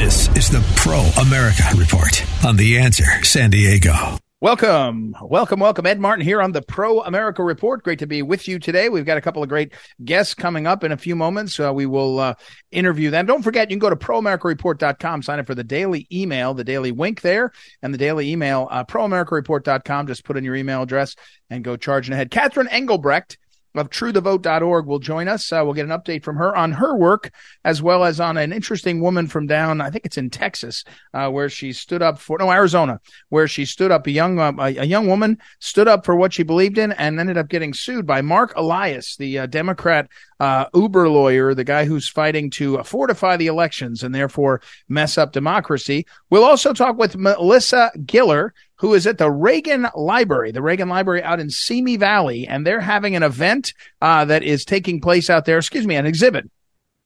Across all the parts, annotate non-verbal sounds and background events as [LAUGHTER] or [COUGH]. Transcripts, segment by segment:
This is the Pro America Report on The Answer San Diego. Welcome, welcome, welcome. Ed Martin here on the Pro America Report. Great to be with you today. We've got a couple of great guests coming up in a few moments. Uh, we will uh, interview them. Don't forget, you can go to proamericareport.com, sign up for the daily email, the daily wink there, and the daily email, uh, proamericareport.com. Just put in your email address and go charging ahead. Catherine Engelbrecht of truethevote.org will join us. Uh, we'll get an update from her on her work, as well as on an interesting woman from down, I think it's in Texas, uh, where she stood up for, no, Arizona, where she stood up, a young, uh, a, young woman stood up for what she believed in and ended up getting sued by Mark Elias, the uh, Democrat uh, Uber lawyer, the guy who's fighting to fortify the elections and therefore mess up democracy. We'll also talk with Melissa Giller, who is at the Reagan Library, the Reagan Library out in Simi Valley, and they're having an event uh, that is taking place out there. Excuse me, an exhibit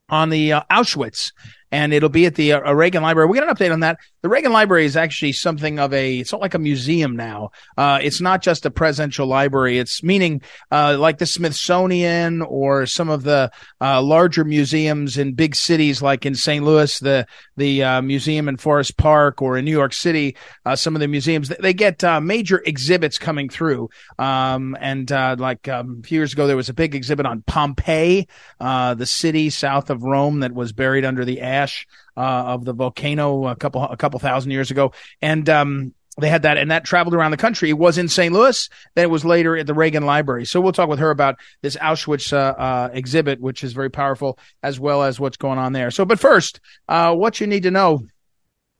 on the uh, Auschwitz and it'll be at the uh, Reagan Library. We get an update on that. The Reagan Library is actually something of a, it's not like a museum now. Uh, it's not just a presidential library. It's meaning, uh, like the Smithsonian or some of the, uh, larger museums in big cities like in St. Louis, the, the, uh, museum in Forest Park or in New York City, uh, some of the museums, they get, major exhibits coming through. Um, and, like, um, a few years ago, there was a big exhibit on Pompeii, the city south of Rome that was buried under the ash uh, of the volcano a couple a couple thousand years ago, and um, they had that, and that traveled around the country. It was in St. Louis, then it was later at the Reagan Library. So we'll talk with her about this Auschwitz uh, uh, exhibit, which is very powerful, as well as what's going on there. So, but first, uh, what you need to know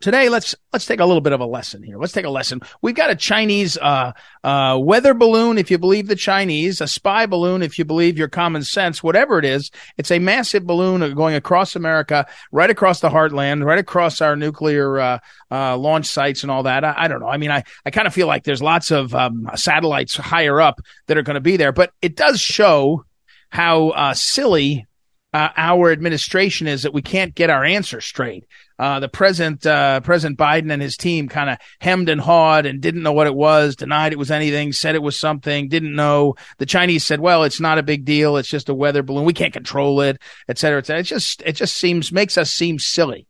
today let's let's take a little bit of a lesson here. Let's take a lesson. We've got a chinese uh, uh, weather balloon if you believe the chinese a spy balloon if you believe your common sense whatever it is. It's a massive balloon going across america right across the heartland right across our nuclear uh, uh launch sites and all that. I, I, don't know. I mean i, I kind of feel like there's lots of um, satellites higher up that are going to be there but it does show how uh, silly uh, our administration is that we can't get our answer straight uh, the president, uh, President Biden and his team kind of hemmed and hawed and didn't know what it was, denied it was anything, said it was something, didn't know. The Chinese said, well, it's not a big deal. It's just a weather balloon. We can't control it, et cetera, et cetera. It just, it just seems, makes us seem silly.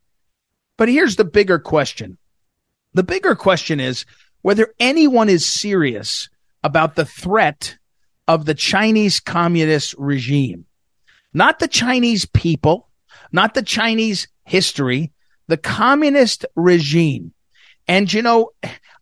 But here's the bigger question. The bigger question is whether anyone is serious about the threat of the Chinese communist regime. Not the Chinese people, not the Chinese history, the communist regime. And, you know,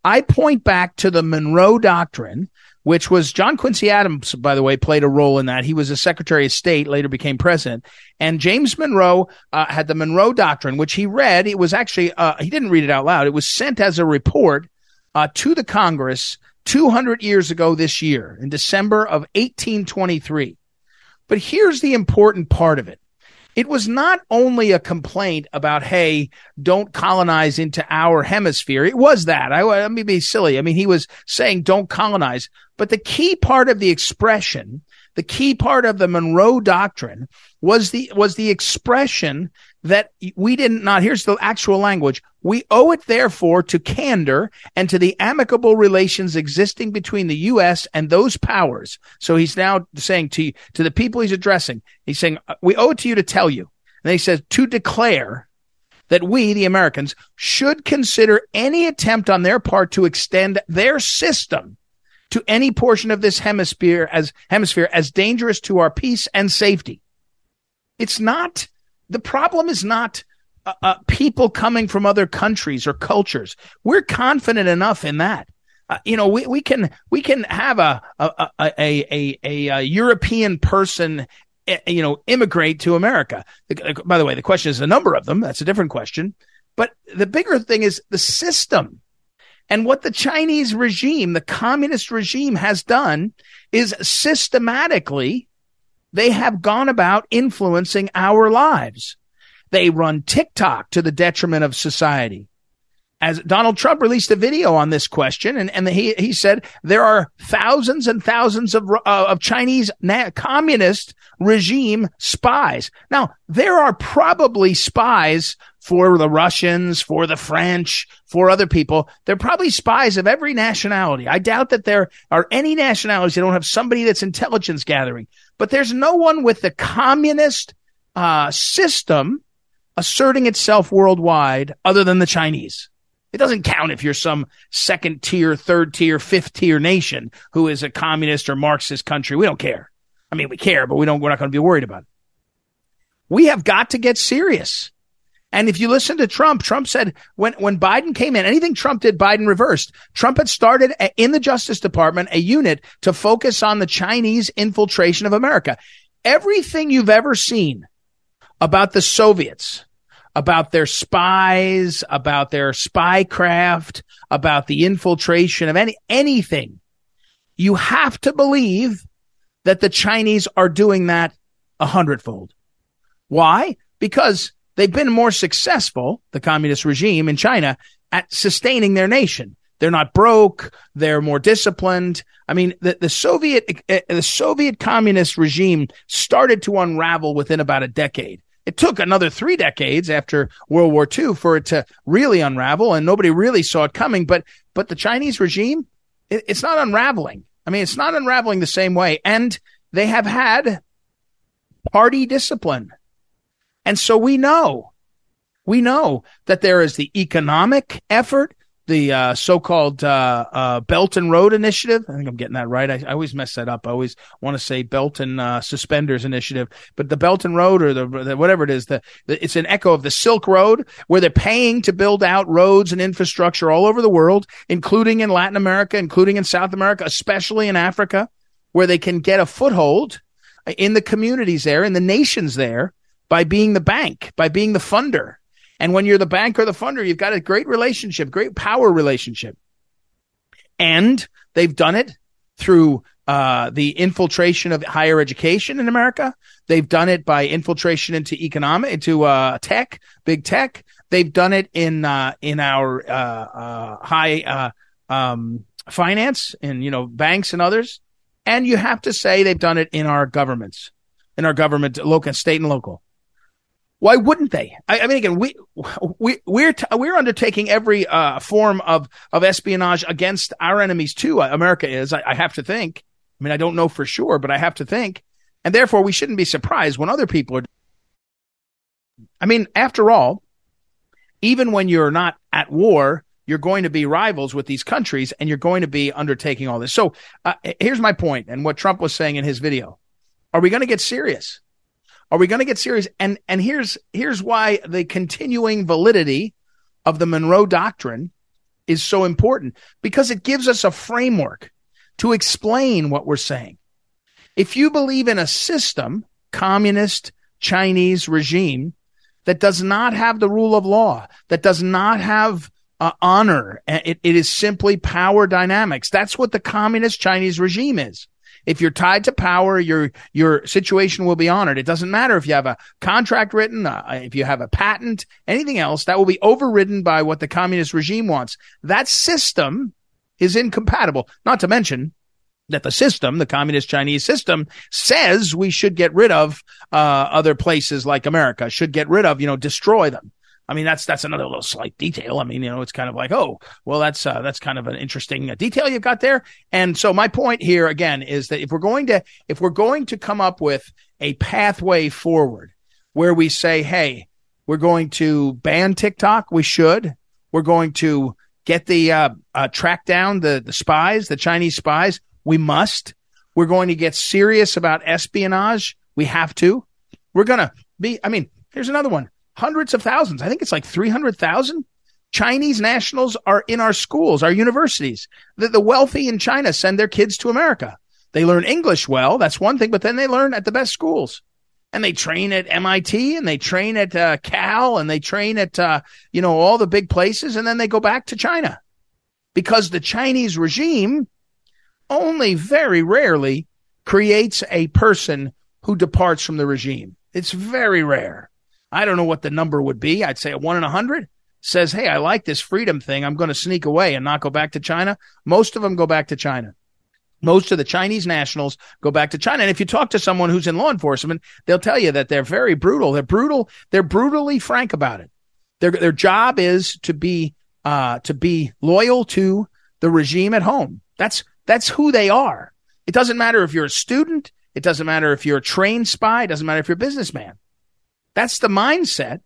I point back to the Monroe Doctrine, which was John Quincy Adams, by the way, played a role in that. He was a Secretary of State, later became president. And James Monroe uh, had the Monroe Doctrine, which he read. It was actually, uh, he didn't read it out loud. It was sent as a report uh, to the Congress 200 years ago this year in December of 1823. But here's the important part of it it was not only a complaint about, hey, don't colonize into our hemisphere. It was that. I let me be silly. I mean, he was saying don't colonize, but the key part of the expression, the key part of the Monroe Doctrine was the was the expression that we didn't not here's the actual language we owe it therefore to candor and to the amicable relations existing between the US and those powers. So he's now saying to to the people he's addressing he's saying uh, we owe it to you to tell you. And he says to declare that we the Americans should consider any attempt on their part to extend their system to any portion of this hemisphere as hemisphere as dangerous to our peace and safety. It's not the problem is not uh, uh, people coming from other countries or cultures. We're confident enough in that. Uh, you know, we, we can we can have a a a a, a, a European person, eh, you know, immigrate to America. By the way, the question is the number of them. That's a different question. But the bigger thing is the system. And what the Chinese regime, the communist regime has done is systematically they have gone about influencing our lives. They run TikTok to the detriment of society. As Donald Trump released a video on this question, and, and he, he said there are thousands and thousands of, uh, of Chinese na- communist regime spies. Now, there are probably spies for the Russians, for the French, for other people. They're probably spies of every nationality. I doubt that there are any nationalities that don't have somebody that's intelligence gathering, but there's no one with the communist uh, system asserting itself worldwide other than the Chinese. It doesn't count if you're some second tier, third tier, fifth tier nation who is a communist or Marxist country. We don't care. I mean, we care, but we don't, we're not going to be worried about it. We have got to get serious. And if you listen to Trump, Trump said when, when Biden came in, anything Trump did, Biden reversed. Trump had started a, in the Justice Department a unit to focus on the Chinese infiltration of America. Everything you've ever seen about the Soviets, about their spies, about their spycraft, about the infiltration of any, anything, you have to believe that the Chinese are doing that a hundredfold. Why? Because they've been more successful, the communist regime in China, at sustaining their nation. They're not broke. They're more disciplined. I mean, the, the Soviet, uh, the Soviet communist regime started to unravel within about a decade. It took another three decades after World War II for it to really unravel and nobody really saw it coming. But, but the Chinese regime, it, it's not unraveling. I mean, it's not unraveling the same way. And they have had party discipline. And so we know, we know that there is the economic effort, the uh, so-called uh, uh, Belt and Road Initiative. I think I'm getting that right. I, I always mess that up. I always want to say Belt and uh, Suspenders Initiative, but the Belt and Road or the, the whatever it is, the, the, it's an echo of the Silk Road, where they're paying to build out roads and infrastructure all over the world, including in Latin America, including in South America, especially in Africa, where they can get a foothold in the communities there, in the nations there, by being the bank, by being the funder and when you're the bank or the funder, you've got a great relationship, great power relationship. And they've done it through uh, the infiltration of higher education in America. They've done it by infiltration into economic, into uh, tech, big tech. They've done it in uh, in our uh, uh, high uh, um, finance, in you know banks and others. And you have to say they've done it in our governments, in our government, local, state, and local. Why wouldn't they? I, I mean, again, we we we're t- we're undertaking every uh, form of of espionage against our enemies too. Uh, America is. I, I have to think. I mean, I don't know for sure, but I have to think, and therefore we shouldn't be surprised when other people are. I mean, after all, even when you're not at war, you're going to be rivals with these countries, and you're going to be undertaking all this. So uh, here's my point, and what Trump was saying in his video: Are we going to get serious? Are we going to get serious? And and here's here's why the continuing validity of the Monroe Doctrine is so important because it gives us a framework to explain what we're saying. If you believe in a system, communist Chinese regime that does not have the rule of law, that does not have uh, honor, it, it is simply power dynamics. That's what the communist Chinese regime is. If you're tied to power, your your situation will be honored. It doesn't matter if you have a contract written, uh, if you have a patent, anything else that will be overridden by what the communist regime wants. That system is incompatible. Not to mention that the system, the communist Chinese system, says we should get rid of uh, other places like America, should get rid of, you know, destroy them. I mean, that's that's another little slight detail. I mean, you know, it's kind of like, oh, well, that's uh, that's kind of an interesting uh, detail you've got there. And so my point here again is that if we're going to if we're going to come up with a pathway forward where we say, hey, we're going to ban TikTok, we should. We're going to get the uh, uh, track down the the spies, the Chinese spies. We must. We're going to get serious about espionage. We have to. We're to be. I mean, here's another one hundreds of thousands. I think it's like 300,000 Chinese nationals are in our schools, our universities. The, the wealthy in China send their kids to America. They learn English well. That's one thing, but then they learn at the best schools and they train at MIT and they train at uh, Cal and they train at, uh, you know, all the big places. And then they go back to China because the Chinese regime only very rarely creates a person who departs from the regime. It's very rare. I don't know what the number would be. I'd say a one in a hundred says, Hey, I like this freedom thing. I'm going to sneak away and not go back to China. Most of them go back to China. Most of the Chinese nationals go back to China. And if you talk to someone who's in law enforcement, they'll tell you that they're very brutal. They're brutal. They're brutally frank about it. Their, their job is to be, uh, to be loyal to the regime at home. That's, that's who they are. It doesn't matter if you're a student. It doesn't matter if you're a trained spy. It doesn't matter if you're a businessman. That's the mindset.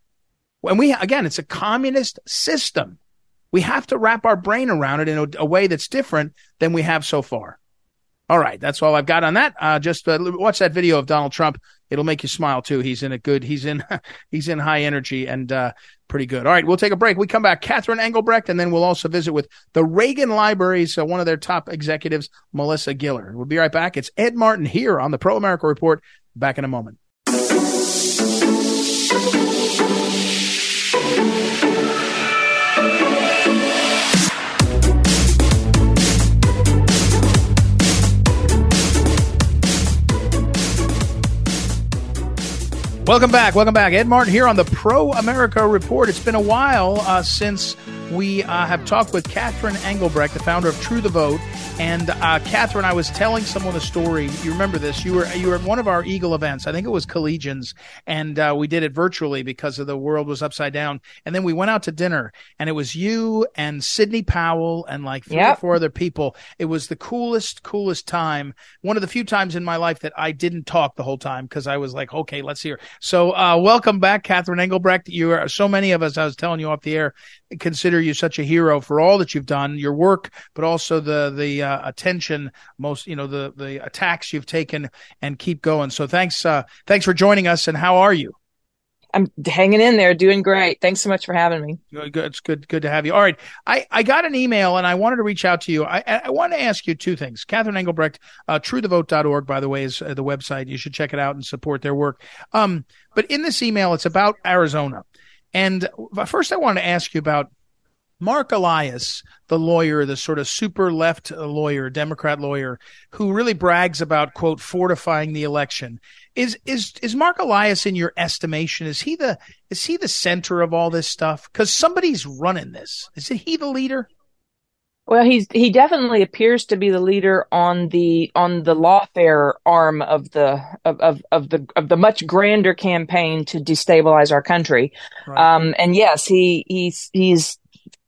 When we, again, it's a communist system. We have to wrap our brain around it in a, a way that's different than we have so far. All right, that's all I've got on that. Uh, just uh, watch that video of Donald Trump. It'll make you smile too. He's in a good. He's in. [LAUGHS] he's in high energy and uh, pretty good. All right, we'll take a break. We come back. Catherine Engelbrecht, and then we'll also visit with the Reagan Libraries, uh, one of their top executives, Melissa Giller. We'll be right back. It's Ed Martin here on the Pro America Report. Back in a moment. Welcome back. Welcome back. Ed Martin here on the Pro America Report. It's been a while uh, since we uh, have talked with Catherine Engelbrecht, the founder of True the Vote. And uh, Catherine, I was telling someone a story. You remember this? You were you were at one of our Eagle events. I think it was Collegians, and uh, we did it virtually because of the world was upside down. And then we went out to dinner, and it was you and Sidney Powell and like three yep. or four other people. It was the coolest, coolest time. One of the few times in my life that I didn't talk the whole time because I was like, okay, let's hear. So, uh, welcome back, Catherine Engelbrecht. You are so many of us. I was telling you off the air consider you such a hero for all that you've done, your work, but also the the uh, attention, most you know the the attacks you've taken, and keep going. So thanks, uh, thanks for joining us. And how are you? I'm hanging in there, doing great. Thanks so much for having me. Good, it's good, good to have you. All right, I, I got an email and I wanted to reach out to you. I I want to ask you two things. Catherine Engelbrecht, uh, TrueTheVote.org, by the way, is uh, the website. You should check it out and support their work. Um, but in this email, it's about Arizona. And first, I want to ask you about Mark Elias, the lawyer, the sort of super left lawyer, Democrat lawyer, who really brags about quote fortifying the election. Is is is Mark Elias in your estimation? Is he the is he the center of all this stuff? Because somebody's running this. Is he the leader? Well, he's he definitely appears to be the leader on the on the lawfare arm of the of, of, of the of the much grander campaign to destabilize our country. Right. Um, and yes, he he's he's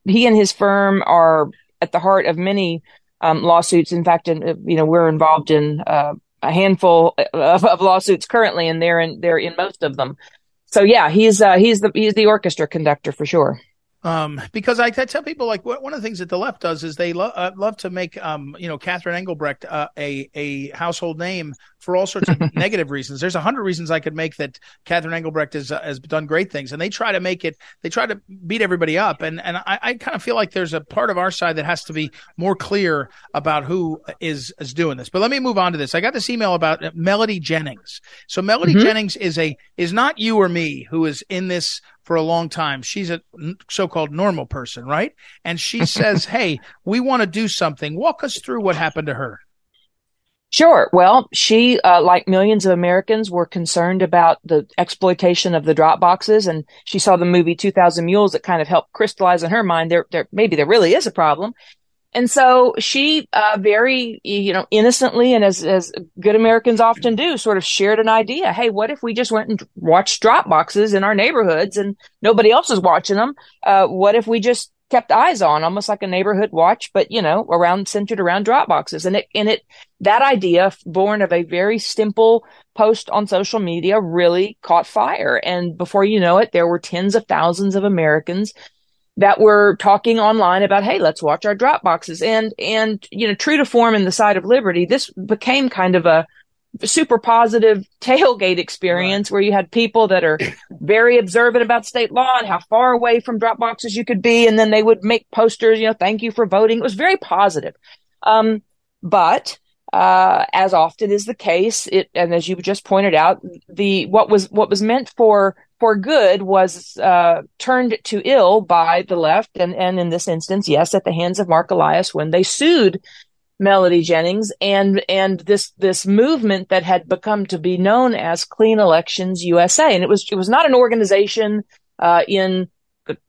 he and his firm are at the heart of many um, lawsuits. In fact, in, you know we're involved in uh, a handful of, of, lawsuits currently, and they're in they're in most of them. So yeah, he's uh, he's the he's the orchestra conductor for sure. Um, because I, I, tell people like one of the things that the left does is they lo- uh, love to make, um, you know, Catherine Engelbrecht uh, a a household name for all sorts of [LAUGHS] negative reasons. There's a hundred reasons I could make that Catherine Engelbrecht has uh, has done great things, and they try to make it. They try to beat everybody up, and and I, I kind of feel like there's a part of our side that has to be more clear about who is is doing this. But let me move on to this. I got this email about uh, Melody Jennings. So Melody mm-hmm. Jennings is a is not you or me who is in this for a long time. She's a so-called normal person, right? And she [LAUGHS] says, "Hey, we want to do something. Walk us through what happened to her." Sure. Well, she, uh, like millions of Americans, were concerned about the exploitation of the drop boxes, and she saw the movie 2000 Mules that kind of helped crystallize in her mind there, there maybe there really is a problem. And so she, uh, very, you know, innocently and as, as good Americans often do, sort of shared an idea. Hey, what if we just went and watched drop boxes in our neighborhoods and nobody else is watching them? Uh, what if we just kept eyes on, almost like a neighborhood watch, but you know, around centered around drop boxes. And it, and it, that idea born of a very simple post on social media really caught fire. And before you know it, there were tens of thousands of Americans that were talking online about, Hey, let's watch our drop boxes. And, and, you know, true to form in the side of liberty, this became kind of a, super positive tailgate experience right. where you had people that are [CLEARS THROAT] very observant about state law and how far away from drop boxes you could be. And then they would make posters, you know, thank you for voting. It was very positive. Um, but, uh, as often is the case, it, and as you just pointed out, the, what was, what was meant for for good was uh, turned to ill by the left, and and in this instance, yes, at the hands of Mark Elias when they sued Melody Jennings and and this this movement that had become to be known as Clean Elections USA, and it was it was not an organization uh, in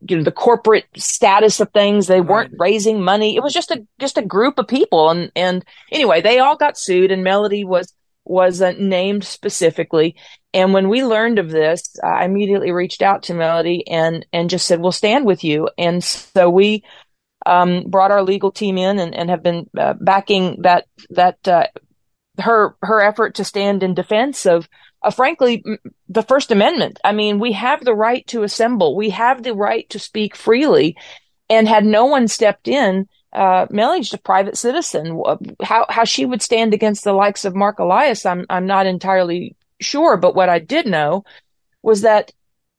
you know the corporate status of things. They weren't right. raising money. It was just a just a group of people, and and anyway, they all got sued, and Melody was was uh, named specifically. And when we learned of this, I immediately reached out to Melody and and just said, "We'll stand with you." And so we um, brought our legal team in and, and have been uh, backing that that uh, her her effort to stand in defense of, uh, frankly, the First Amendment. I mean, we have the right to assemble, we have the right to speak freely, and had no one stepped in, uh, Melody's a private citizen. How how she would stand against the likes of Mark Elias, I'm I'm not entirely sure. But what I did know was that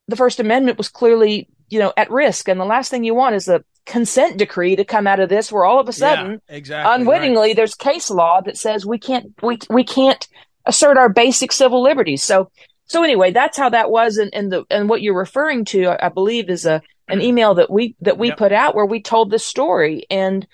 the First Amendment was clearly you know at risk, and the last thing you want is a consent decree to come out of this where all of a sudden yeah, exactly, unwittingly right. there's case law that says we can't we we can't assert our basic civil liberties so so anyway that's how that was and and the and what you're referring to I, I believe is a an [CLEARS THROAT] email that we that we yep. put out where we told this story and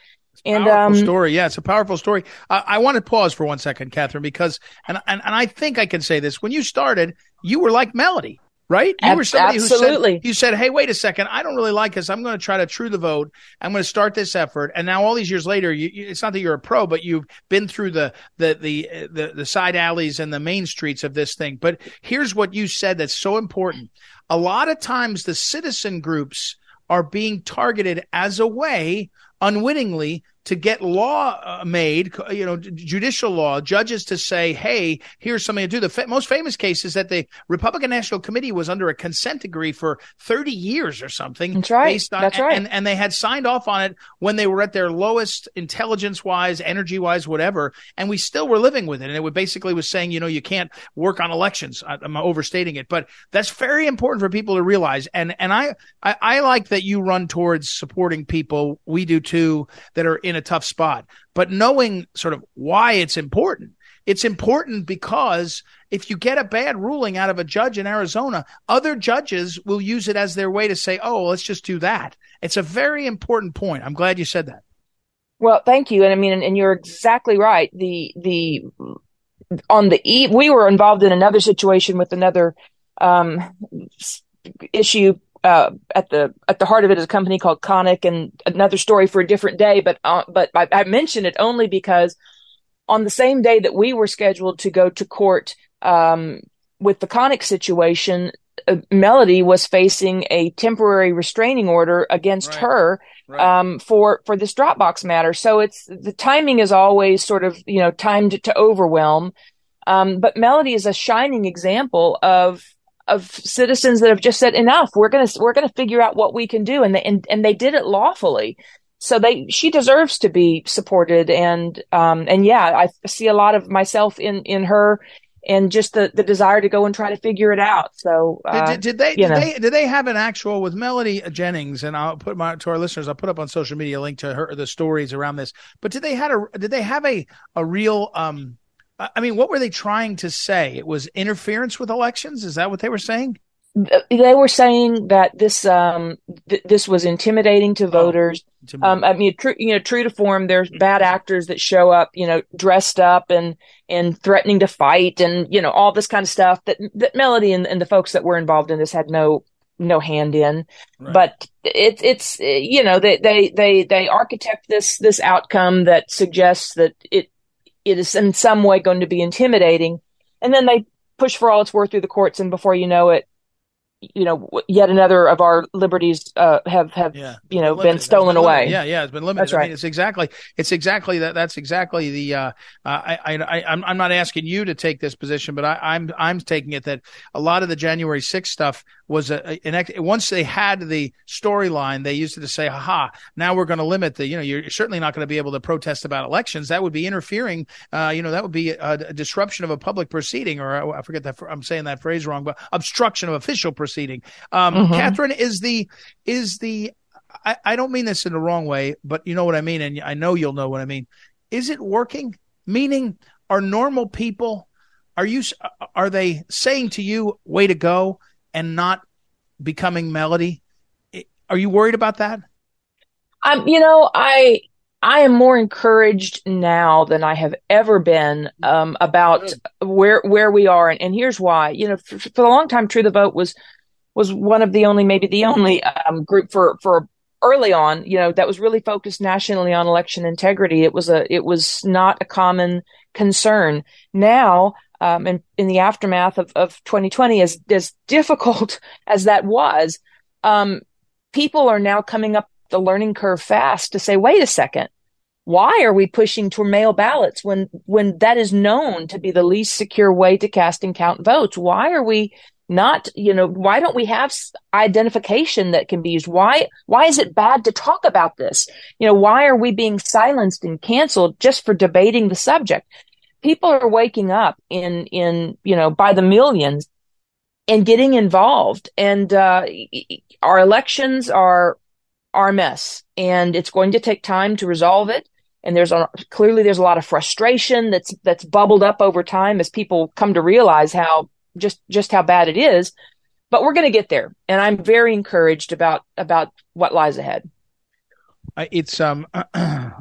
and powerful um, story. Yeah, it's a powerful story. I, I want to pause for one second, Catherine, because and, and and I think I can say this. When you started, you were like Melody right? You were somebody Absolutely. who said, you said, Hey, wait a second. I don't really like this. I'm going to try to true the vote. I'm going to start this effort. And now all these years later, you, you, it's not that you're a pro, but you've been through the, the, the, the, the side alleys and the main streets of this thing. But here's what you said that's so important. A lot of times the citizen groups are being targeted as a way unwittingly to get law uh, made, you know, judicial law, judges to say, hey, here's something to do. The fa- most famous case is that the Republican National Committee was under a consent decree for 30 years or something. That's right. On, That's right. And, and they had signed off on it when they were at their lowest intelligence wise, energy wise, whatever. And we still were living with it. And it basically was saying, you know, you can't work on elections. I, am overstating it, but that's very important for people to realize. And, and I, I, I like that you run towards supporting people. We do too that are in a tough spot. But knowing sort of why it's important. It's important because if you get a bad ruling out of a judge in Arizona, other judges will use it as their way to say, oh, let's just do that. It's a very important point. I'm glad you said that. Well, thank you. And I mean, and you're exactly right. The, the, on the eve, we were involved in another situation with another, um, issue uh, at the at the heart of it is a company called Konnech, and another story for a different day. But uh, but I, I mention it only because on the same day that we were scheduled to go to court um, with the Konnech situation, uh, Melody was facing a temporary restraining order against right. her right. Um, for for this Dropbox matter. So it's the timing is always sort of you know timed to overwhelm. Um, but Melody is a shining example of of citizens that have just said enough. We're gonna we're gonna figure out what we can do, and they, and and they did it lawfully. So they she deserves to be supported, and um and yeah, I see a lot of myself in in her. And just the, the desire to go and try to figure it out. So, uh, did, did, they did they did they have an actual with Melody Jennings? And I'll put my to our listeners. I'll put up on social media a link to her the stories around this. But did they had a did they have a a real um I mean, what were they trying to say? It was interference with elections. Is that what they were saying? They were saying that this um, th- this was intimidating to oh, voters. Oh, um, I mean, tr- you know, true to form, there's bad actors that show up, you know, dressed up and and threatening to fight, and you know, all this kind of stuff. That that Melody and, and the folks that were involved in this had no no hand in. Right. But it's it's you know they they they they architect this this outcome that suggests that it it is in some way going to be intimidating. And then they push for all it's worth through the courts, and before you know it, you know, yet another of our liberties uh, have have yeah. you know been stolen been away. Yeah, yeah, it's been limited. That's right. I mean, it's exactly it's exactly that. That's exactly the. Uh, I, I I I'm I'm not asking you to take this position, but I, I'm I'm taking it that a lot of the January 6th stuff was a, an once they had the storyline, they used it to say, "Ha! Now we're going to limit the. You know, you're certainly not going to be able to protest about elections. That would be interfering. Uh, you know, that would be a, a disruption of a public proceeding, or I forget that I'm saying that phrase wrong, but obstruction of official proceeding proceeding. Um, mm-hmm. Catherine is the is the I, I don't mean this in the wrong way, but you know what I mean, and I know you'll know what I mean. Is it working? Meaning, are normal people are you are they saying to you, "Way to go," and not becoming melody? Are you worried about that? Um, you know, I I am more encouraged now than I have ever been um, about where where we are, and, and here's why. You know, for, for, a long time, True the Vote was was one of the only, maybe the only um, group for for early on. You know, that was really focused nationally on election integrity. It was a it was not a common concern. Now, um, and in the aftermath of, of 2020, as as difficult [LAUGHS] as that was, um, people are now coming up the learning curve fast to say, wait a second, why are we pushing to mail ballots when when that is known to be the least secure way to cast and count votes? Why are we not, you know, why don't we have identification that can be used? Why why is it bad to talk about this? You know, why are we being silenced and canceled just for debating the subject? People are waking up in in, you know, by the millions and getting involved and uh, our elections are our mess and it's going to take time to resolve it. And there's a, clearly there's a lot of frustration that's, that's bubbled up over time as people come to realize how just, just how bad it is. But we're going to get there. And I'm very encouraged about, about what lies ahead it's um [CLEARS THROAT]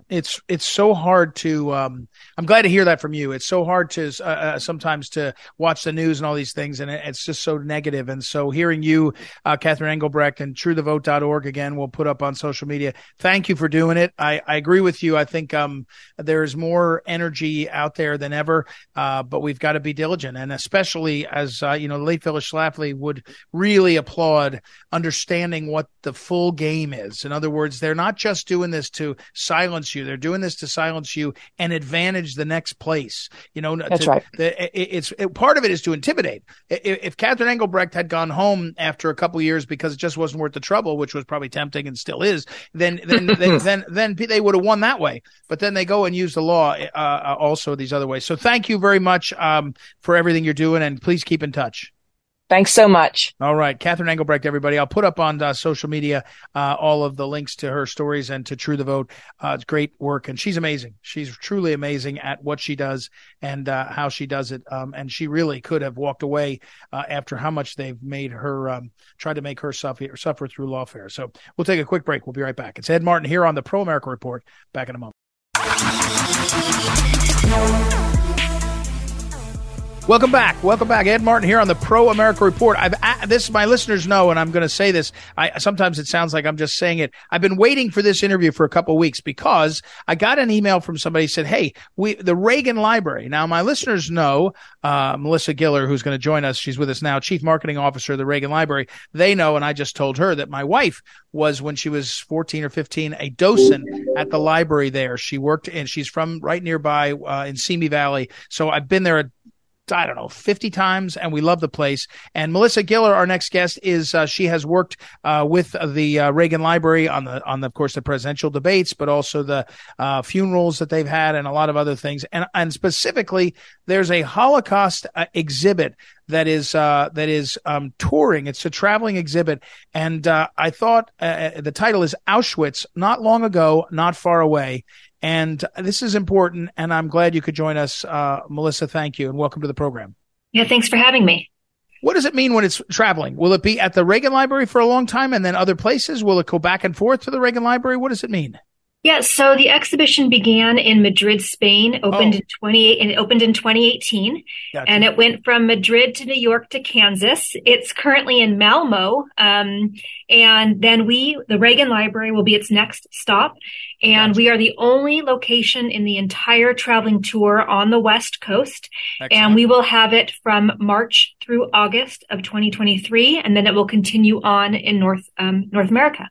it's it's so hard to um I'm glad to hear that from you. It's so hard to uh, uh, sometimes to watch the news and all these things, and it's just so negative. And so hearing you, uh, Catherine Engelbrecht, and TrueTheVote.org again, we'll put up on social media. Thank you for doing it. I, I agree with you. I think um there's more energy out there than ever, uh, but we've got to be diligent, and especially as uh, you know, late Phyllis Schlafly would really applaud understanding what the full game is. In other words, they're not just doing this to silence you; they're doing this to silence you and advantage the next place. You know, that's to, right. The, it's it, part of it is to intimidate. If, if Catherine Engelbrecht had gone home after a couple years because it just wasn't worth the trouble, which was probably tempting and still is, then then [LAUGHS] then, then then they would have won that way. But then they go and use the law uh, uh, also these other ways. So thank you very much um, for everything you're doing, and please keep in touch. Thanks so much. All right. Catherine Engelbrecht, everybody. I'll put up on uh, social media uh, all of the links to her stories and to True the Vote. Uh, it's great work. And she's amazing. She's truly amazing at what she does and uh, how she does it. Um, and she really could have walked away uh, after how much they've made her, um, to make her suffer, suffer through lawfare. So we'll take a quick break. We'll be right back. It's Ed Martin here on the Pro America Report. Back in a moment. Welcome back. Welcome back. Ed Martin here on the Pro America Report. I've this my listeners know, and I'm going to say this. I sometimes it sounds like I'm just saying it. I've been waiting for this interview for a couple weeks because I got an email from somebody said, "Hey, we the Reagan Library." Now my listeners know uh, Melissa Giller, who's going to join us. She's with us now, Chief Marketing Officer of the Reagan Library. They know, and I just told her that my wife was when she was 14 or 15 a docent at the library there. She worked and she's from right nearby uh, in Simi Valley. So I've been there I don't know, 50 times, and we love the place. And Melissa Giller, our next guest, is uh, she has worked uh, with the uh, Reagan Library on the on the, of course the presidential debates, but also the uh, funerals that they've had and a lot of other things. And and specifically, there's a Holocaust uh, exhibit that is uh, that is um, touring. It's a traveling exhibit, and I thought the title is Auschwitz. Not long ago, not far away, and this is important, and I'm glad you could join us. Uh, Melissa, thank you, and welcome to the program. Yeah, thanks for having me. What does it mean when it's traveling? Will it be at the Reagan Library for a long time and then other places? Will it go back and forth to the Reagan Library? What does it mean? Yeah, so the exhibition began in Madrid, Spain, opened oh. in 28 and it opened in 2018 gotcha. and it went from Madrid to New York to Kansas. It's currently in Malmo. Um, and then we, the Reagan Library will be its next stop. And gotcha. we are the only location in the entire traveling tour on the West Coast. Excellent. And we will have it from March through August of 2023. And then it will continue on in North, um, North America.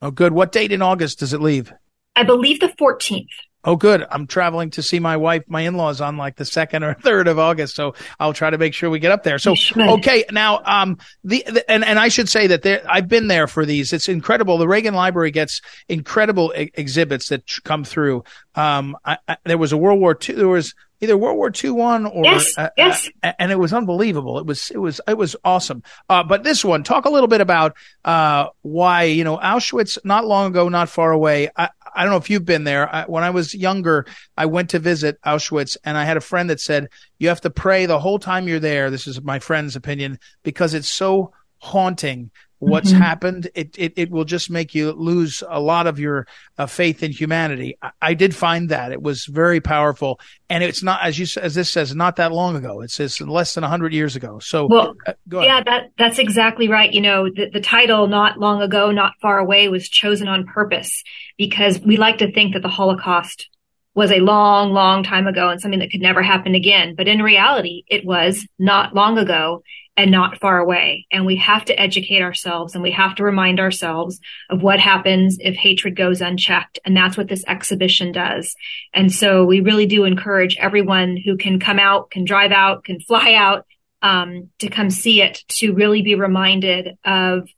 Oh, good. What date in August does it leave? I believe the 14th. Oh, good. I'm traveling to see my wife, my in-laws on like the second or [LAUGHS] third of August. So I'll try to make sure we get up there. So, okay. Now, um, the, the, and, and I should say that there, I've been there for these. It's incredible. The Reagan Library gets incredible e- exhibits that come through. Um, I, I, there was a World War II, there was either World War II one or, yes, uh, yes. Uh, and it was unbelievable. It was, it was, it was awesome. Uh, but this one, talk a little bit about, uh, why, you know, Auschwitz, not long ago, not far away. I, I don't know if you've been there. I, when I was younger, I went to visit Auschwitz and I had a friend that said, you have to pray the whole time you're there. This is my friend's opinion because it's so haunting what's mm-hmm. happened, it, it, it will just make you lose a lot of your uh, faith in humanity. I, I, did find that it was very powerful, and it's not as you as this says not that long ago. It says less than hundred years ago. So, well, uh, yeah, that that's exactly right. You know, the, the title "Not Long Ago, Not Far Away" was chosen on purpose because we like to think that the Holocaust was a long, long time ago and something that could never happen again. But in reality, it was not long ago and not far away. And we have to educate ourselves and we have to remind ourselves of what happens if hatred goes unchecked. And that's what this exhibition does. And so we really do encourage everyone who can come out, can drive out, can fly out, um, to come see it, to really be reminded of,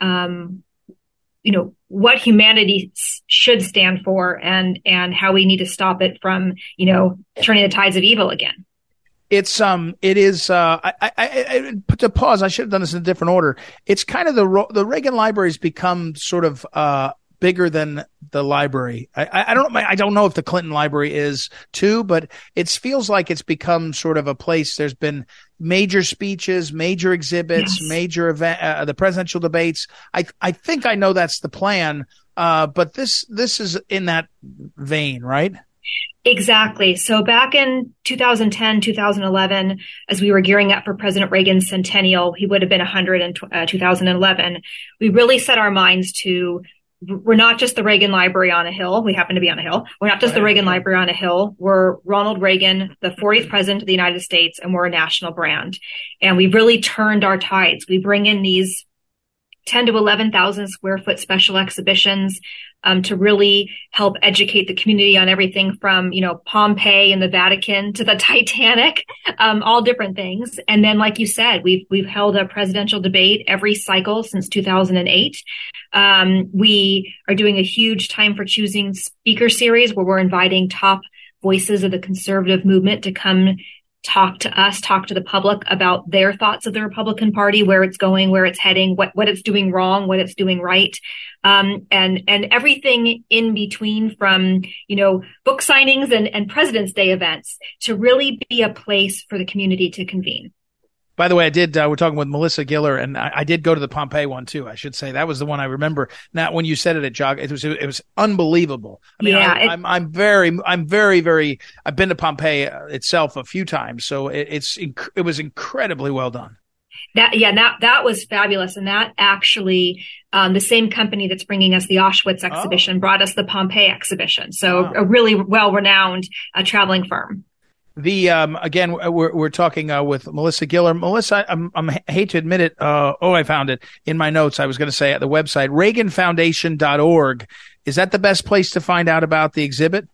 um, you know, what humanity should stand for and, and how we need to stop it from, you know, turning the tides of evil again it's um it is uh I, I, I put to pause i should have done this in a different order. It's kind of the the reagan library's become sort of uh bigger than the library. I i don't i don't know if the clinton library is too but it feels like it's become sort of a place. There's been major speeches major exhibits yes. major event uh, the presidential debates. I i think i know that's the plan uh but this this is in that vein right Exactly. So back in 2010, 2011, as we were gearing up for President Reagan's centennial, he would have been 100 in uh, 2011. We really set our minds to we're not just the Reagan Library on a hill. We happen to be on a hill. We're not just the Reagan Library on a hill. We're Ronald Reagan, the 40th president of the United States, and we're a national brand. And we've really turned our tides. We bring in these 10 to 11,000 square foot special exhibitions um, to really help educate the community on everything from, you know, Pompeii and the Vatican to the Titanic, um, all different things. And then, like you said, we've, we've held a presidential debate every cycle since 2008. Um, we are doing a huge time for choosing speaker series where we're inviting top voices of the conservative movement to come talk to us, talk to the public about their thoughts of the Republican Party, where it's going, where it's heading, what, what it's doing wrong, what it's doing right. Um, and, and everything in between from, you know, book signings and, and President's Day events to really be a place for the community to convene. By the way, I did. Uh, we're talking with Melissa Giller, and I, I, did go to the Pompeii one too. I should say that was the one I remember. Now, when you said it at Jog, it was it was unbelievable. I mean, yeah, I, am I'm, I'm very I'm very very. I've been to Pompeii itself a few times, so it, it's it was incredibly well done. That yeah, that that was fabulous, and that actually um, the same company that's bringing us the Auschwitz oh. exhibition oh. brought us the Pompeii exhibition. So wow. a really well renowned uh, traveling firm. The um, again, we're we're talking uh, with Melissa Giller. Melissa, I'm, I'm I hate to admit it. Uh, oh, I found it in my notes. I was going to say at the website ReaganFoundation.org. Is that the best place to find out about the exhibit?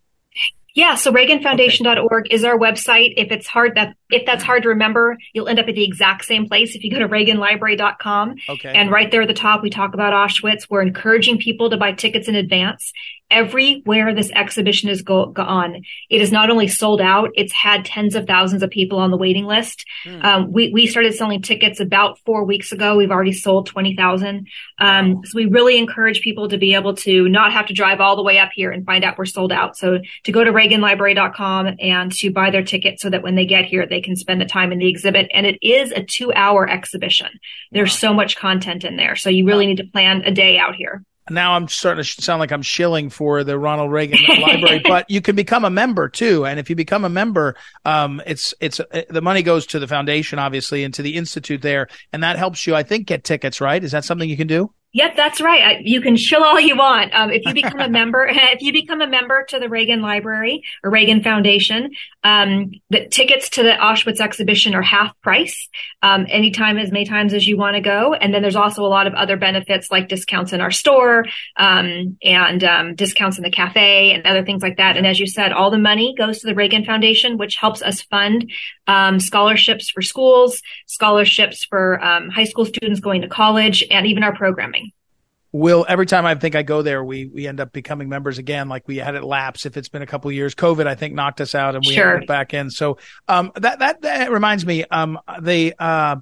Yeah, so reaganfoundation.org okay. is our website. If it's hard that if that's hard to remember, you'll end up at the exact same place if you go to reaganlibrary.com. Okay. And right there at the top we talk about Auschwitz. We're encouraging people to buy tickets in advance everywhere this exhibition has go- gone, it is not only sold out, it's had tens of thousands of people on the waiting list. Mm. Um, we, we started selling tickets about four weeks ago. We've already sold 20,000. Um, so we really encourage people to be able to not have to drive all the way up here and find out we're sold out. So to go to reaganlibrary.com and to buy their ticket so that when they get here, they can spend the time in the exhibit. And it is a two hour exhibition. There's wow. so much content in there. So you really wow. need to plan a day out here now I'm starting to sound like I'm shilling for the Ronald Reagan [LAUGHS] Library, but you can become a member too. And if you become a member, um, it's, it's, uh, the money goes to the foundation, obviously, and to the Institute there. And that helps you, I think, get tickets, right? Is that something you can do? Yep, that's right. I, you can shill all you want. Um, if you become a [LAUGHS] member, [LAUGHS] if you become a member to the Reagan Library or Reagan Foundation, um, the tickets to the Auschwitz exhibition are half price, um, anytime as many times as you want to go. And then there's also a lot of other benefits like discounts in our store, um, and, um, discounts in the cafe and other things like that. And as you said, all the money goes to the Reagan Foundation, which helps us fund, um, scholarships for schools, scholarships for, high school students going to college, and even our programming will every time I think I go there, we we end up becoming members again. Like we had it lapse if it's been a couple years. COVID, I think, knocked us out, and we sure. back in. So um, that that that reminds me, um, the uh,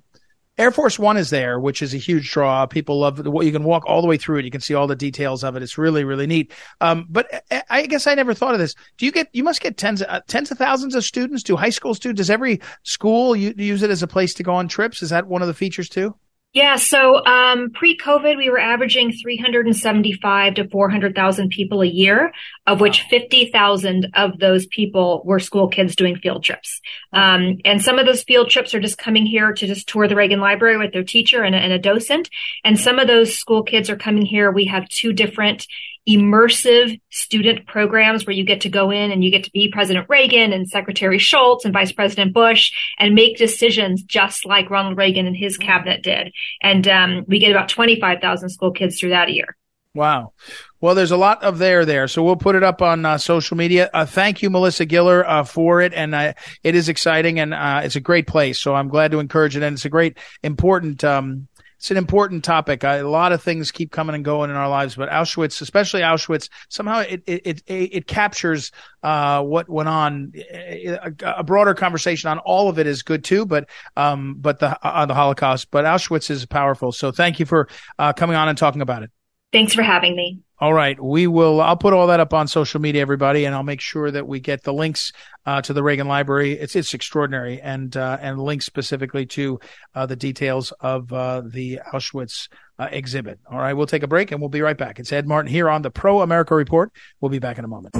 Air Force One is there, which is a huge draw. People love what you can walk all the way through it. You can see all the details of it. It's really really neat. Um, but I guess I never thought of this. Do you get you must get tens uh, tens of thousands of students? Do high school students? Does every school use it as a place to go on trips? Is that one of the features too? Yeah, so um, pre-COVID, we were averaging 375 to 400,000 people a year, of which 50,000 of those people were school kids doing field trips. Um, and some of those field trips are just coming here to just tour the Reagan Library with their teacher and a, and a docent. And some of those school kids are coming here. We have two different immersive student programs where you get to go in and you get to be President Reagan and Secretary Shultz and Vice President Bush and make decisions just like Ronald Reagan and his cabinet did. And um, we get about 25,000 school kids through that a year. Wow. Well, there's a lot of there there, so we'll put it up on uh, social media. Uh, thank you, Melissa Giller, uh, for it, and uh, it is exciting and uh, it's a great place. So I'm glad to encourage it, and it's a great, important um, it's an important topic. A lot of things keep coming and going in our lives, but Auschwitz, especially Auschwitz, somehow it it it, it captures uh, what went on. A, a, broader conversation on all of it is good too, but um, but the on the Holocaust, but Auschwitz is powerful. So thank you for uh, coming on and talking about it. Thanks for having me. All right. We will, I'll put all that up on social media, everybody, and I'll make sure that we get the links, uh, to the Reagan Library. It's, it's extraordinary and, uh, and links specifically to, uh, the details of, uh, the Auschwitz, uh, exhibit. All right. We'll take a break and we'll be right back. It's Ed Martin here on the Pro America Report. We'll be back in a moment.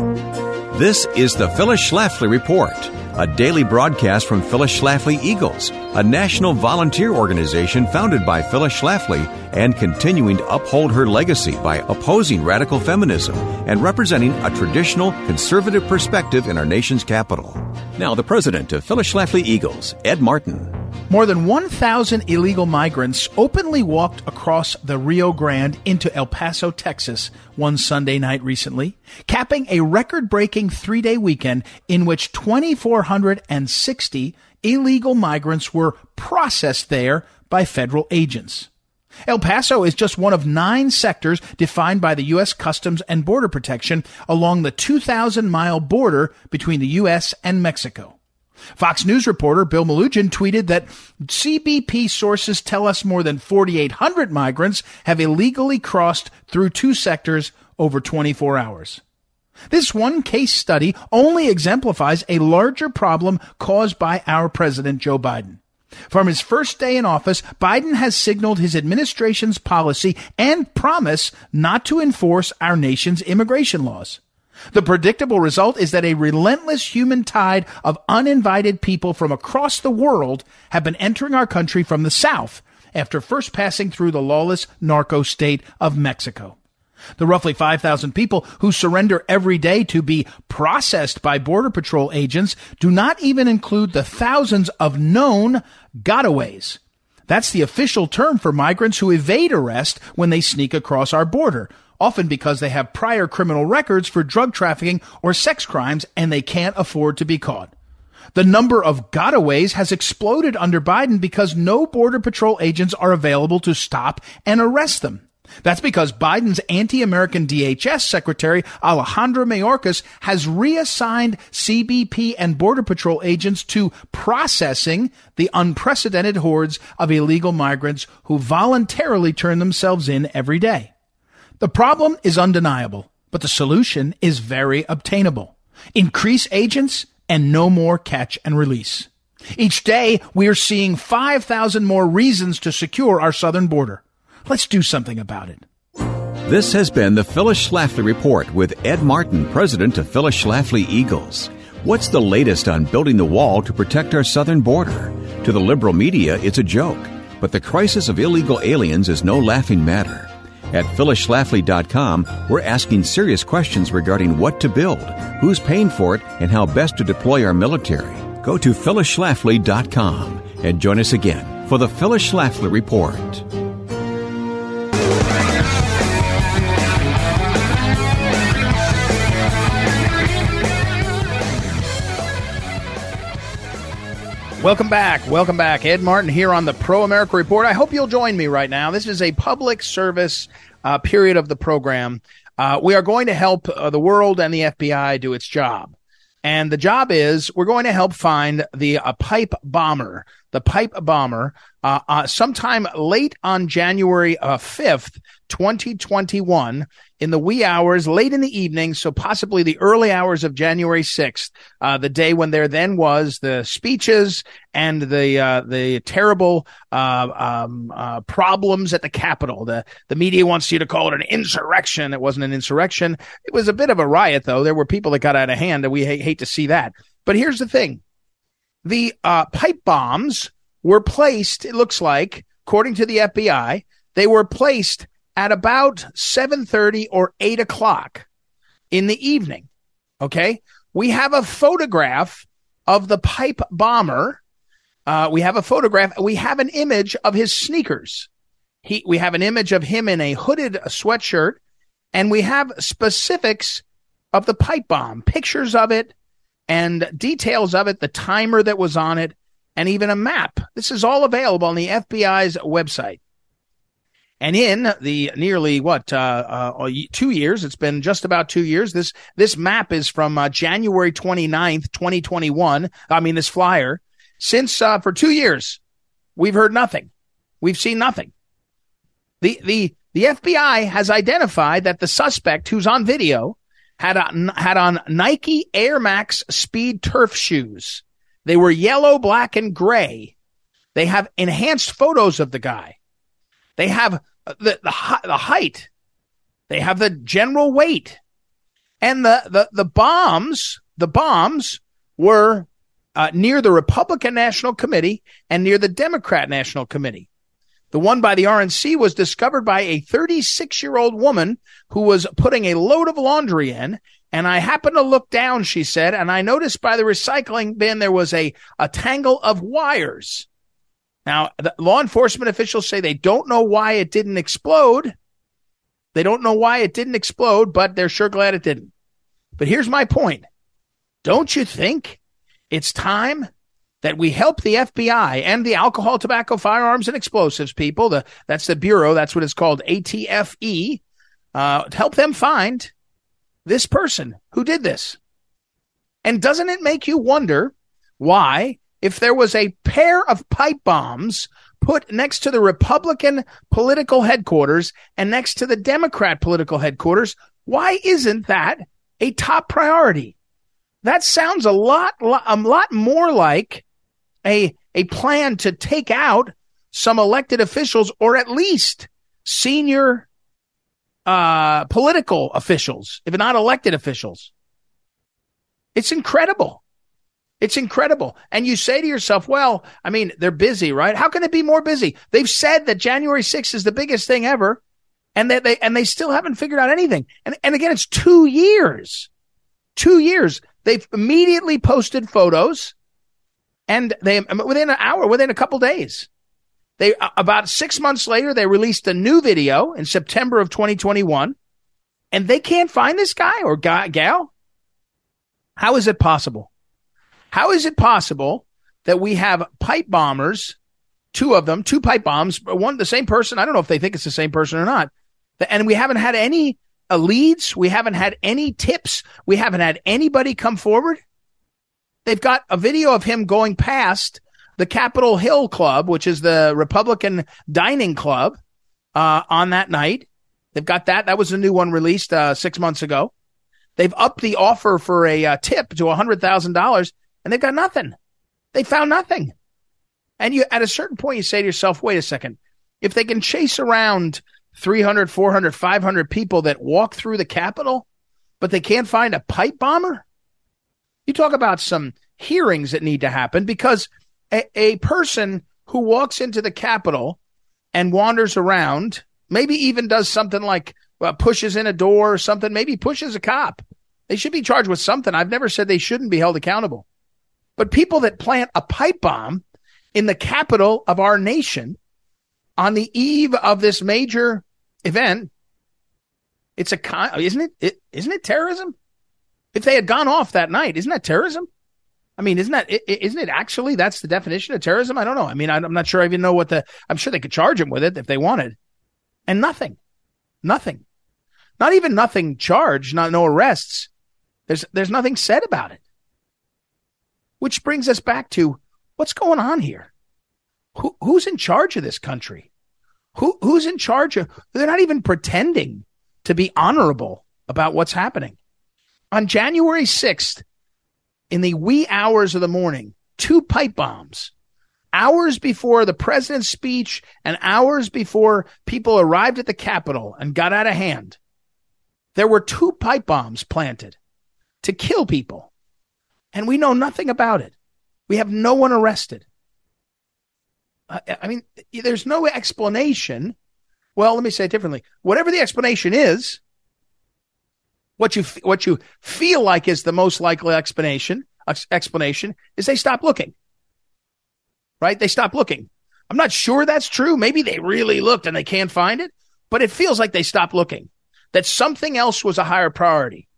This is the Phyllis Schlafly Report, a daily broadcast from Phyllis Schlafly Eagles, a national volunteer organization founded by Phyllis Schlafly and continuing to uphold her legacy by opposing radical feminism and representing a traditional conservative perspective in our nation's capital. Now, the president of Phyllis Schlafly Eagles, Ed Martin. More than 1,000 illegal migrants openly walked across the Rio Grande into El Paso, Texas, one Sunday night recently, capping a record breaking three day weekend in which 2,460 illegal migrants were processed there by federal agents. El Paso is just one of nine sectors defined by the U.S. Customs and Border Protection along the 2,000 mile border between the U.S. and Mexico. Fox News reporter Bill Melugin tweeted that CBP sources tell us more than 4,800 migrants have illegally crossed through two sectors over 24 hours. This one case study only exemplifies a larger problem caused by our President Joe Biden. From his first day in office, Biden has signaled his administration's policy and promise not to enforce our nation's immigration laws. The predictable result is that a relentless human tide of uninvited people from across the world have been entering our country from the south after first passing through the lawless narco state of Mexico. The roughly 5,000 people who surrender every day to be processed by Border Patrol agents do not even include the thousands of known gotaways. That's the official term for migrants who evade arrest when they sneak across our border, often because they have prior criminal records for drug trafficking or sex crimes and they can't afford to be caught. The number of gotaways has exploded under Biden because no Border Patrol agents are available to stop and arrest them. That's because Biden's anti-American DHS Secretary Alejandro Mayorkas has reassigned CBP and Border Patrol agents to processing the unprecedented hordes of illegal migrants who voluntarily turn themselves in every day. The problem is undeniable, but the solution is very obtainable. Increase agents and no more catch and release. Each day, we are seeing 5,000 more reasons to secure our southern border. Let's do something about it. This has been the Phyllis Schlafly Report with Ed Martin, president of Phyllis Schlafly Eagles. What's the latest on building the wall to protect our southern border? To the liberal media, it's a joke, but the crisis of illegal aliens is no laughing matter. At phyllisschlafly.com, we're asking serious questions regarding what to build, who's paying for it, and how best to deploy our military. Go to phyllisschlafly.com and join us again for the Phyllis Schlafly Report. Welcome back. Welcome back. Ed Martin here on the Pro America Report. I hope you'll join me right now. This is a public service uh, period of the program. Uh, we are going to help uh, the world and the FBI do its job. And the job is we're going to help find the pipe bomber the pipe bomber, uh, uh, sometime late on January uh, 5th, 2021, in the wee hours, late in the evening, so possibly the early hours of January 6th, uh, the day when there then was the speeches and the uh, the terrible uh, um, problems at the Capitol. The the media wants you to call it an insurrection. It wasn't an insurrection. It was a bit of a riot, though. There were people that got out of hand, and we ha- hate to see that. But here's the thing: the uh, pipe bombs were placed. It looks like, according to the FBI, they were placed at about 7:30 or 8 o'clock in the evening. Okay, we have a photograph of the pipe bomber. Uh, we have a photograph. We have an image of his sneakers. He, we have an image of him in a hooded sweatshirt, and we have specifics of the pipe bomb, pictures of it, and details of it, the timer that was on it, and even a map. This is all available on the FBI's website. And in the nearly what uh, uh, two years, it's been just about two years. This this map is from uh, January 29th, 2021. I mean, this flyer. Since uh, for two years, we've heard nothing. We've seen nothing. The the the FBI has identified that the suspect, who's on video, had a, had on Nike Air Max Speed Turf shoes. They were yellow, black, and gray. They have enhanced photos of the guy. They have the, the, the height. They have the general weight. And the, the, the bombs, the bombs were uh, near the Republican National Committee and near the Democrat National Committee. The one by the RNC was discovered by a 36 year old woman who was putting a load of laundry in. And I happened to look down, she said, and I noticed by the recycling bin there was a, a tangle of wires. Now, law enforcement officials say they don't know why it didn't explode. They don't know why it didn't explode, but they're sure glad it didn't. But here's my point. Don't you think it's time that we help the FBI and the alcohol, tobacco, firearms, and explosives people? The, that's the Bureau. That's what it's called, ATFE. Uh, help them find this person who did this. And doesn't it make you wonder why if there was a pair of pipe bombs put next to the Republican political headquarters and next to the Democrat political headquarters, why isn't that a top priority? That sounds a lot, a lot more like a, a plan to take out some elected officials or at least senior uh, political officials, if not elected officials. It's incredible. It's incredible. And you say to yourself, well, I mean, they're busy, right? How can it be more busy? They've said that January 6th is the biggest thing ever and that they, and they still haven't figured out anything. And, and again, it's two years, two years. They've immediately posted photos and they, within an hour, within a couple days, they, about six months later, they released a new video in September of 2021 and they can't find this guy or guy, gal. How is it possible? How is it possible that we have pipe bombers, two of them, two pipe bombs, one the same person? I don't know if they think it's the same person or not. And we haven't had any uh, leads. We haven't had any tips. We haven't had anybody come forward. They've got a video of him going past the Capitol Hill Club, which is the Republican dining club, uh, on that night. They've got that. That was a new one released uh, six months ago. They've upped the offer for a uh, tip to $100,000 and they've got nothing. They found nothing. And you, at a certain point, you say to yourself, wait a second. If they can chase around 300, 400, 500 people that walk through the Capitol, but they can't find a pipe bomber, you talk about some hearings that need to happen because a, a person who walks into the Capitol and wanders around, maybe even does something like uh, pushes in a door or something, maybe pushes a cop. They should be charged with something. I've never said they shouldn't be held accountable. But people that plant a pipe bomb in the capital of our nation on the eve of this major event, it's a con, isn't it, it? Isn't it terrorism? If they had gone off that night, isn't that terrorism? I mean, isn't that, isn't it actually, that's the definition of terrorism? I don't know. I mean, I'm not sure I even know what the, I'm sure they could charge him with it if they wanted. And nothing, nothing, not even nothing charged, not, no arrests. There's, there's nothing said about it. Which brings us back to what's going on here? Who, who's in charge of this country? Who, who's in charge of, they're not even pretending to be honorable about what's happening. On January 6th, in the wee hours of the morning, two pipe bombs, hours before the president's speech and hours before people arrived at the Capitol and got out of hand, there were two pipe bombs planted to kill people. And we know nothing about it. We have no one arrested. I mean, there's no explanation. Well, let me say it differently. Whatever the explanation is, what you what you feel like is the most likely explanation explanation is they stop looking. Right? They stop looking. I'm not sure that's true. Maybe they really looked and they can't find it, but it feels like they stopped looking. That something else was a higher priority.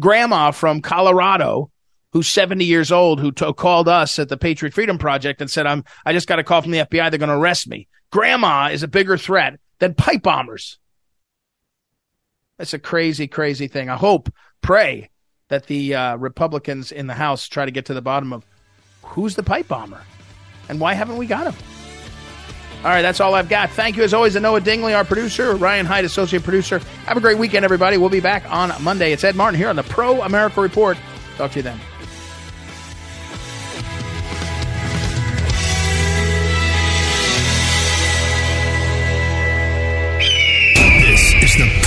Grandma from Colorado who's 70 years old, who called us at the Patriot Freedom Project and said, I'm, I just got a call from the FBI. They're going to arrest me. Grandma is a bigger threat than pipe bombers. That's a crazy, crazy thing. I hope, pray that the uh, Republicans in the House try to get to the bottom of who's the pipe bomber and why haven't we got him? All right, that's all I've got. Thank you, as always, to Noah Dingley, our producer, Ryan Hyde, associate producer. Have a great weekend, everybody. We'll be back on Monday. It's Ed Martin here on the Pro America Report. Talk to you then.